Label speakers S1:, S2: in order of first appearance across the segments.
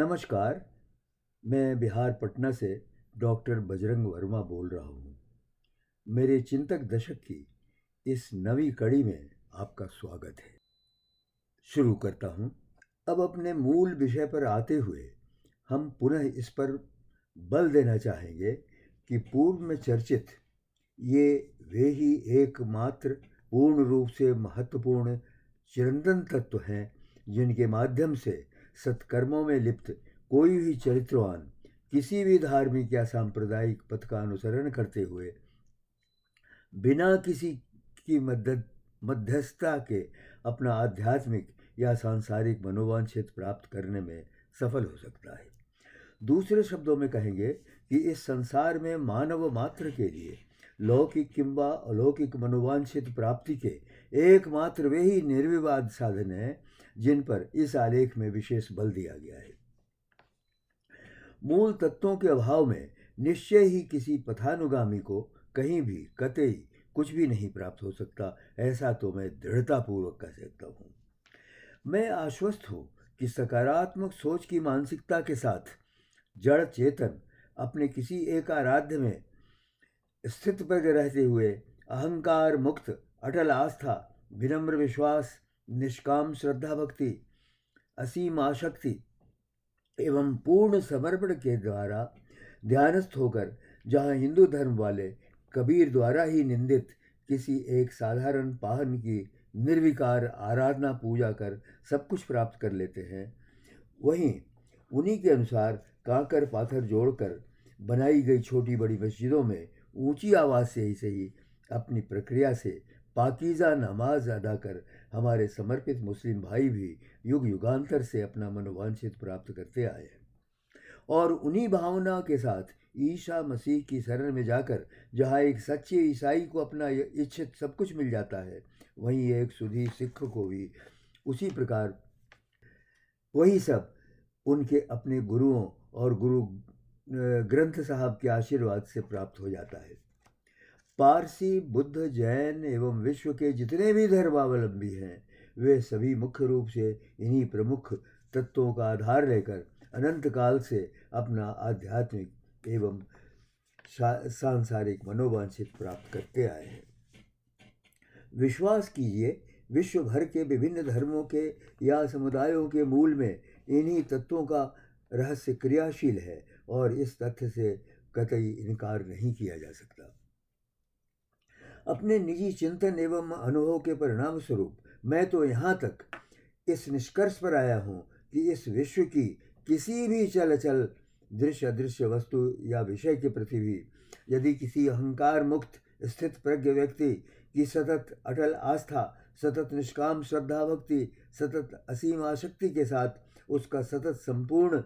S1: नमस्कार, मैं बिहार पटना से डॉक्टर बजरंग वर्मा बोल रहा हूँ। मेरे चिंतक दशक की इस नवी कड़ी में आपका स्वागत है। शुरू करता हूँ। अब अपने मूल विषय पर आते हुए हम पुनः इस पर बल देना चाहेंगे कि पूर्व में चर्चित ये वे ही एकमात्र पूर्ण रूप से महत्वपूर्ण चिरंतन तत्व हैं जिनके माध्यम से सत्कर्मों में लिप्त कोई भी चरित्रवान किसी भी धार्मिक या सांप्रदायिक पथ का अनुसरण करते हुए, बिना किसी की मदद मध्यस्थता के अपना आध्यात्मिक या सांसारिक मनोवांछित प्राप्त करने में सफल हो सकता है। दूसरे शब्दों में कहेंगे कि इस संसार में मानव मात्र के लिए लौकिक किंबा अलौकिक मनोवांछित प्राप्ति के एकमात्र वे ही निर्विवाद साधन हैं जिन पर इस आलेख में विशेष बल दिया गया है। मूल तत्वों के अभाव में निश्चय ही किसी पथानुगामी को कहीं भी, कतई कुछ भी नहीं प्राप्त हो सकता, ऐसा तो मैं दृढ़तापूर्वक कह सकता हूँ। मैं आश्वस्त हूँ कि सकारात्मक सोच की मानसिकता के साथ जड़ चेतन अपने किसी एक आराध्य में स्थित पर रहते हुए अहंकार मुक्त, अटल आस्था, विनम्र विश्वास निष्काम श्रद्धा भक्ति, असीम आशक्ति एवं पूर्ण समर्पण के द्वारा ध्यानस्थ होकर जहाँ हिंदू धर्म वाले कबीर द्वारा ही निंदित किसी एक साधारण पाहन की निर्विकार आराधना पूजा कर सब कुछ प्राप्त कर लेते हैं, वहीं उन्हीं के अनुसार कांकर पाथर जोड़कर बनाई गई छोटी बड़ी मस्जिदों में ऊँची आवाज़ से ही सही अपनी प्रक्रिया से पाकिज़ा नमाज़ अदा कर हमारे समर्पित मुस्लिम भाई भी युग युगांतर से अपना मनोवांछित प्राप्त करते आए हैं। और उन्हीं भावना के साथ ईशा मसीह की शरण में जाकर जहाँ एक सच्चे ईसाई को अपना इच्छित सब कुछ मिल जाता है, वहीं एक सुधी सिख को भी उसी प्रकार, वही सब उनके अपने गुरुओं और गुरु ग्रंथ साहब के आशीर्वाद से प्राप्त हो जाता है। पारसी बुद्ध जैन एवं विश्व के जितने भी धर्मावलंबी हैं, वे सभी मुख्य रूप से इन्हीं प्रमुख तत्वों का आधार लेकर अनंत काल से अपना आध्यात्मिक एवं सांसारिक मनोवांछित प्राप्त करते आए हैं। विश्वास कीजिए विश्व भर के विभिन्न धर्मों के या समुदायों के मूल में इन्हीं तत्वों का रहस्य क्रियाशील है और इस तथ्य से कतई इनकार नहीं किया जा सकता। अपने निजी चिंतन एवं अनुभव के परिणाम स्वरूप मैं तो यहाँ तक इस निष्कर्ष पर आया हूँ कि इस विश्व की किसी भी चल चल दृश्य अदृश्य वस्तु या विषय के प्रति भी यदि किसी अहंकार मुक्त, स्थित प्रज्ञ व्यक्ति की सतत अटल आस्था, सतत निष्काम श्रद्धा भक्ति, सतत असीम आशक्ति के साथ उसका सतत संपूर्ण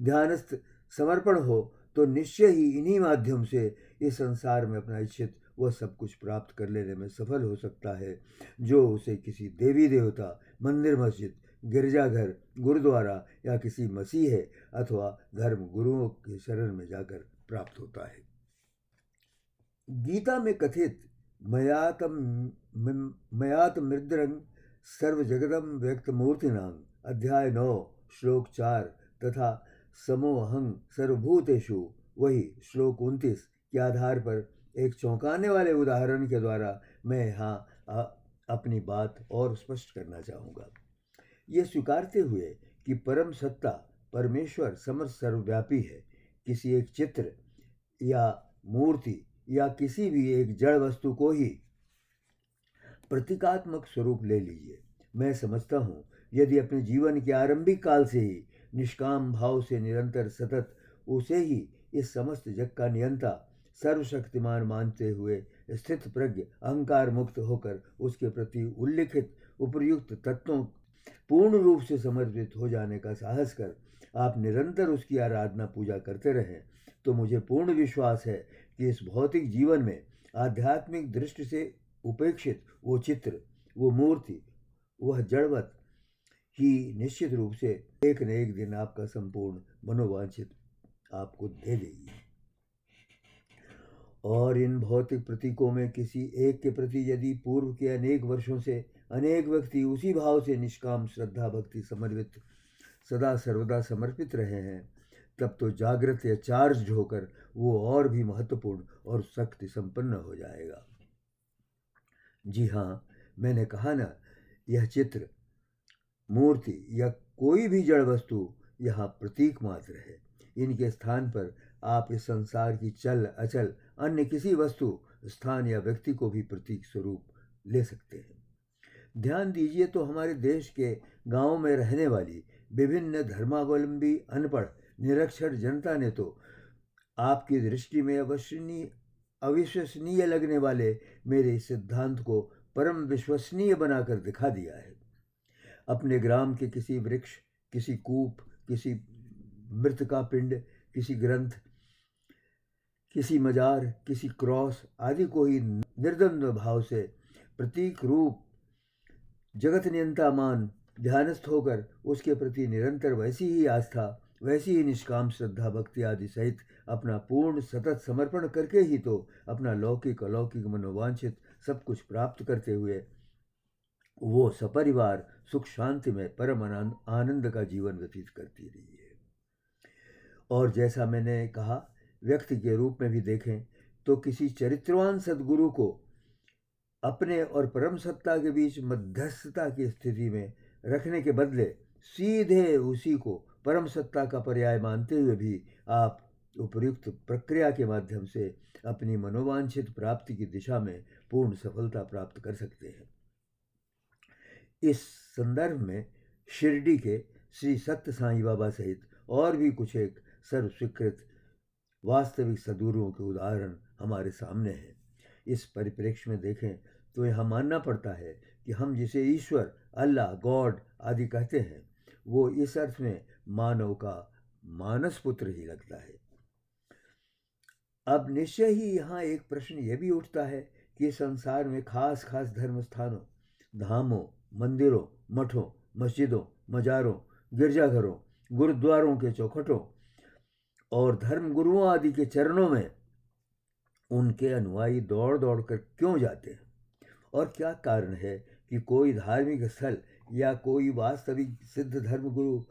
S1: ध्यानस्थ समर्पण हो तो निश्चय ही इन्हीं माध्यम से इस संसार में अपना इच्छित वह सब कुछ प्राप्त कर लेने में सफल हो सकता है। जो उसे किसी देवी देवता, मंदिर मस्जिद, गिरजाघर, गुरुद्वारा या किसी मसीह अथवा धर्म गुरुओं के शरण में जाकर प्राप्त होता है। गीता में कथित मयातम मयात मृदरंग सर्व जगदम व्यक्त मूर्तिनांग अध्याय नौ, श्लोक चार तथा समोहंग सर्वभूतेषु, वही श्लोक उनतीस के आधार पर एक चौंकाने वाले उदाहरण के द्वारा मैं यहाँ अपनी बात और स्पष्ट करना चाहूँगा। ये स्वीकारते हुए कि परम सत्ता, परमेश्वर समर्थ सर्वव्यापी है। किसी एक चित्र या मूर्ति या किसी भी एक जड़ वस्तु को ही प्रतीकात्मक स्वरूप ले लीजिए। मैं समझता हूँ, यदि अपने जीवन के आरंभिक काल से ही, निष्काम भाव से निरंतर सतत, उसे ही इस समस्त जग का नियंता सर्वशक्तिमान मानते हुए स्थित प्रज्ञ अहंकार मुक्त होकर उसके प्रति उल्लिखित उपयुक्त तत्वों पूर्ण रूप से समर्पित हो जाने का साहस कर आप निरंतर उसकी आराधना पूजा करते रहें तो मुझे पूर्ण विश्वास है कि इस भौतिक जीवन में आध्यात्मिक दृष्टि से उपेक्षित वो चित्र, वो मूर्ति, वह जड़वत ही निश्चित रूप से एक न एक दिन आपका संपूर्ण मनोवांछित आपको दे देगी। और इन भौतिक प्रतीकों में किसी एक के प्रति यदि पूर्व के अनेक वर्षों से अनेक व्यक्ति उसी भाव से निष्काम श्रद्धा भक्ति समर्पित सदा सर्वदा समर्पित रहे हैं, तब तो जागृत या चार्ज होकर वो और भी महत्वपूर्ण और शक्ति संपन्न हो जाएगा। जी हाँ मैंने कहा ना, यह चित्र, मूर्ति या कोई भी जड़ वस्तु यहाँ प्रतीक मात्र है। इनके स्थान पर आप इस संसार की चल अचल अन्य किसी वस्तु, स्थान या व्यक्ति को भी प्रतीक स्वरूप ले सकते हैं। ध्यान दीजिए तो हमारे देश के गाँवों में रहने वाली विभिन्न धर्मावलंबी, अनपढ़, निरक्षर जनता ने तो आपकी दृष्टि में अवश्यनीय अविश्वसनीय लगने वाले मेरे सिद्धांत को परम विश्वसनीय बनाकर दिखा दिया है। अपने ग्राम के किसी वृक्ष, किसी कूप, किसी मृत का पिंड, किसी ग्रंथ किसी मजार, किसी क्रॉस आदि को ही निर्द्वंद भाव से प्रतीक रूप, जगत नियंता मान ध्यानस्थ होकर उसके प्रति निरंतर वैसी ही आस्था, वैसी ही निष्काम श्रद्धा, भक्ति आदि सहित अपना पूर्ण सतत समर्पण करके ही तो अपना लौकिक, अलौकिक, मनोवांछित सब कुछ प्राप्त करते हुए वो सपरिवार, सुख शांति में परम आनंद का जीवन व्यतीत करती रही है। और जैसा मैंने कहा व्यक्ति के रूप में भी देखें तो किसी चरित्रवान सदगुरु को अपने और परम सत्ता के बीच मध्यस्थता की स्थिति में रखने के बदले सीधे उसी को परम सत्ता का पर्याय मानते हुए भी आप उपयुक्त प्रक्रिया के माध्यम से अपनी मनोवांछित प्राप्ति की दिशा में पूर्ण सफलता प्राप्त कर सकते हैं। इस संदर्भ में शिरडी के श्री सत्य साईं बाबा सहित और भी कुछ एक सर्वस्वीकृत वास्तविक सदगुरुओं के उदाहरण हमारे सामने हैं। इस परिप्रेक्ष्य में देखें तो यह मानना पड़ता है कि हम जिसे ईश्वर, अल्लाह, गॉड आदि कहते हैं, वो इस अर्थ में मानव का मानस पुत्र ही लगता है। अब निश्चय ही यहाँ एक प्रश्न यह भी उठता है कि संसार में खास खास धर्म स्थानों धामों, मंदिरों, मठों, मस्जिदों, मजारों, गिरजाघरों, गुरुद्वारों के चौखटों और धर्म गुरुओं आदि के चरणों में उनके अनुयायी दौड़ दौड़ कर क्यों जाते हैं? और क्या कारण है कि कोई धार्मिक स्थल या कोई वास्तविक सिद्ध धर्म गुरु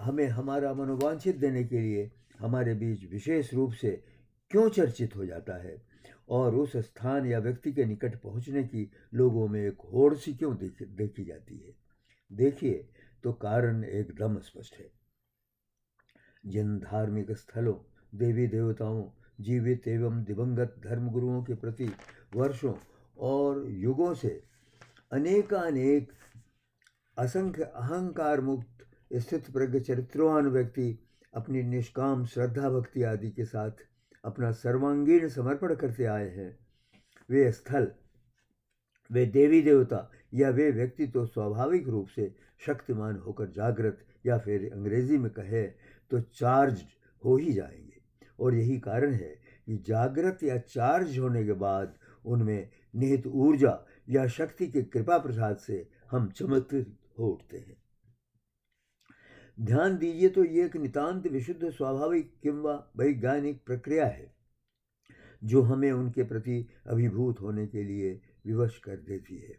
S1: हमें हमारा मनोवांछित देने के लिए हमारे बीच विशेष रूप से क्यों चर्चित हो जाता है? और उस स्थान या व्यक्ति के निकट पहुँचने की लोगों में एक होड़ सी क्यों देखी जाती है? देखिए तो कारण एकदम स्पष्ट है। जिन धार्मिक स्थलों, देवी देवताओं, जीवित एवं दिवंगत धर्मगुरुओं के प्रति वर्षों और युगों से अनेकानेक असंख्य अहंकार मुक्त स्थित प्रज्ञ चरित्रवान व्यक्ति अपनी निष्काम श्रद्धा भक्ति आदि के साथ अपना सर्वांगीण समर्पण करते आए हैं। वे स्थल, वे देवी देवता या वे व्यक्ति तो स्वाभाविक रूप से शक्तिमान होकर जागृत या फिर अंग्रेज़ी में कहे तो चार्ज हो ही जाएँगे। और यही कारण है कि जागृत या चार्ज होने के बाद उनमें निहित ऊर्जा या शक्ति के कृपा प्रसाद से हम चमत्कृत हो उठते हैं। ध्यान दीजिए तो ये एक नितांत विशुद्ध स्वाभाविक किंवा वैज्ञानिक प्रक्रिया है, जो हमें उनके प्रति अभिभूत होने के लिए विवश कर देती है।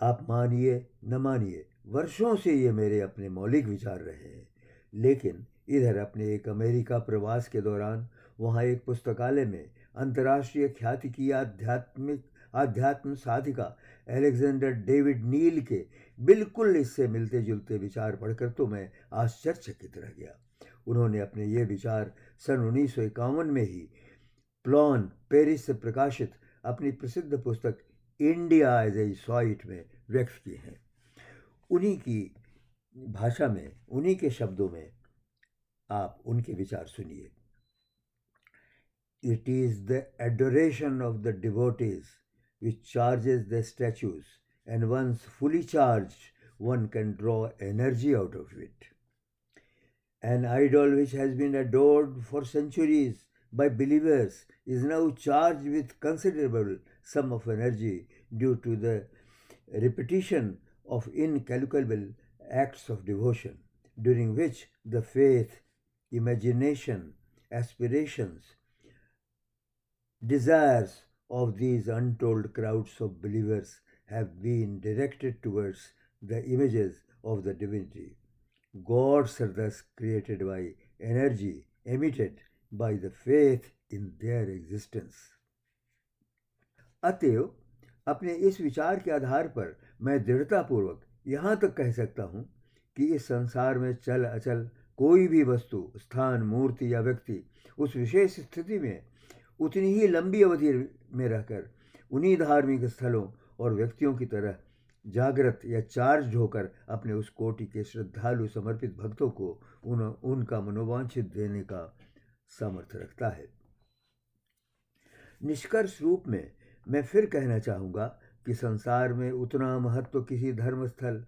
S1: आप मानिए, न मानिए, वर्षों से ये मेरे अपने मौलिक विचार रहे हैं। लेकिन इधर अपने एक अमेरिका प्रवास के दौरान वहाँ एक पुस्तकालय में अंतर्राष्ट्रीय ख्याति की आध्यात्मिक, आध्यात्म साधिका एलेक्जेंडर डेविड नील के बिल्कुल इससे मिलते जुलते विचार पढ़कर तो मैं आश्चर्यचकित रह गया। उन्होंने अपने ये विचार सन उन्नीस सौ इक्यावन में ही प्लॉन पेरिस से प्रकाशित अपनी प्रसिद्ध पुस्तक इंडिया एज ए सॉइट में व्यक्त किए हैं। उन्हीं की भाषा में, उन्हीं के शब्दों में आप उनके विचार सुनिए। It is the adoration of the devotees which charges the statues and once fully charged one can draw energy out of it an idol which has been adored for centuries by believers is now charged with considerable sum of energy due to the repetition of incalculable acts of devotion, during which the faith, imagination, aspirations, desires of these untold crowds of believers have been directed towards the images of the divinity. Gods are thus created by energy emitted by the faith in their existence. अतएव अपने इस विचार के आधार पर मैं दृढ़तापूर्वक यहाँ तक कह सकता हूँ कि इस संसार में चल अचल कोई भी वस्तु, स्थान, मूर्ति या व्यक्ति उस विशेष स्थिति में उतनी ही लंबी अवधि में रहकर उन्हीं धार्मिक स्थलों और व्यक्तियों की तरह जागृत या चार्ज होकर अपने उस कोटि के श्रद्धालु समर्पित भक्तों को उन, उनका मनोवांछित देने का सामर्थ्य रखता है। निष्कर्ष रूप में मैं फिर कहना चाहूँगा कि संसार में उतना महत्व किसी धर्मस्थल,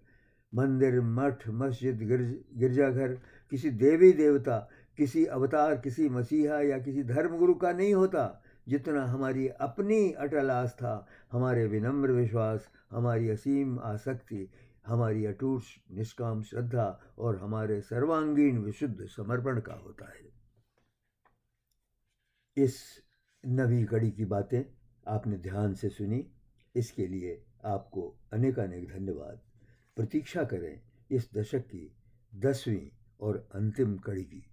S1: मंदिर, मठ, मस्जिद, गिरज, गिरजाघर, किसी देवी देवता, किसी अवतार, किसी मसीहा या किसी धर्मगुरु का नहीं होता जितना हमारी अपनी अटल आस्था, हमारे विनम्र विश्वास, हमारी असीम आसक्ति, हमारी अटूट निष्काम श्रद्धा और हमारे सर्वांगीण विशुद्ध समर्पण का होता है। इस नवी कड़ी की बातें आपने ध्यान से सुनी। इसके लिए आपको अनेक अनेक धन्यवाद। प्रतीक्षा करें इस दशक की दसवीं और अंतिम कड़ी की।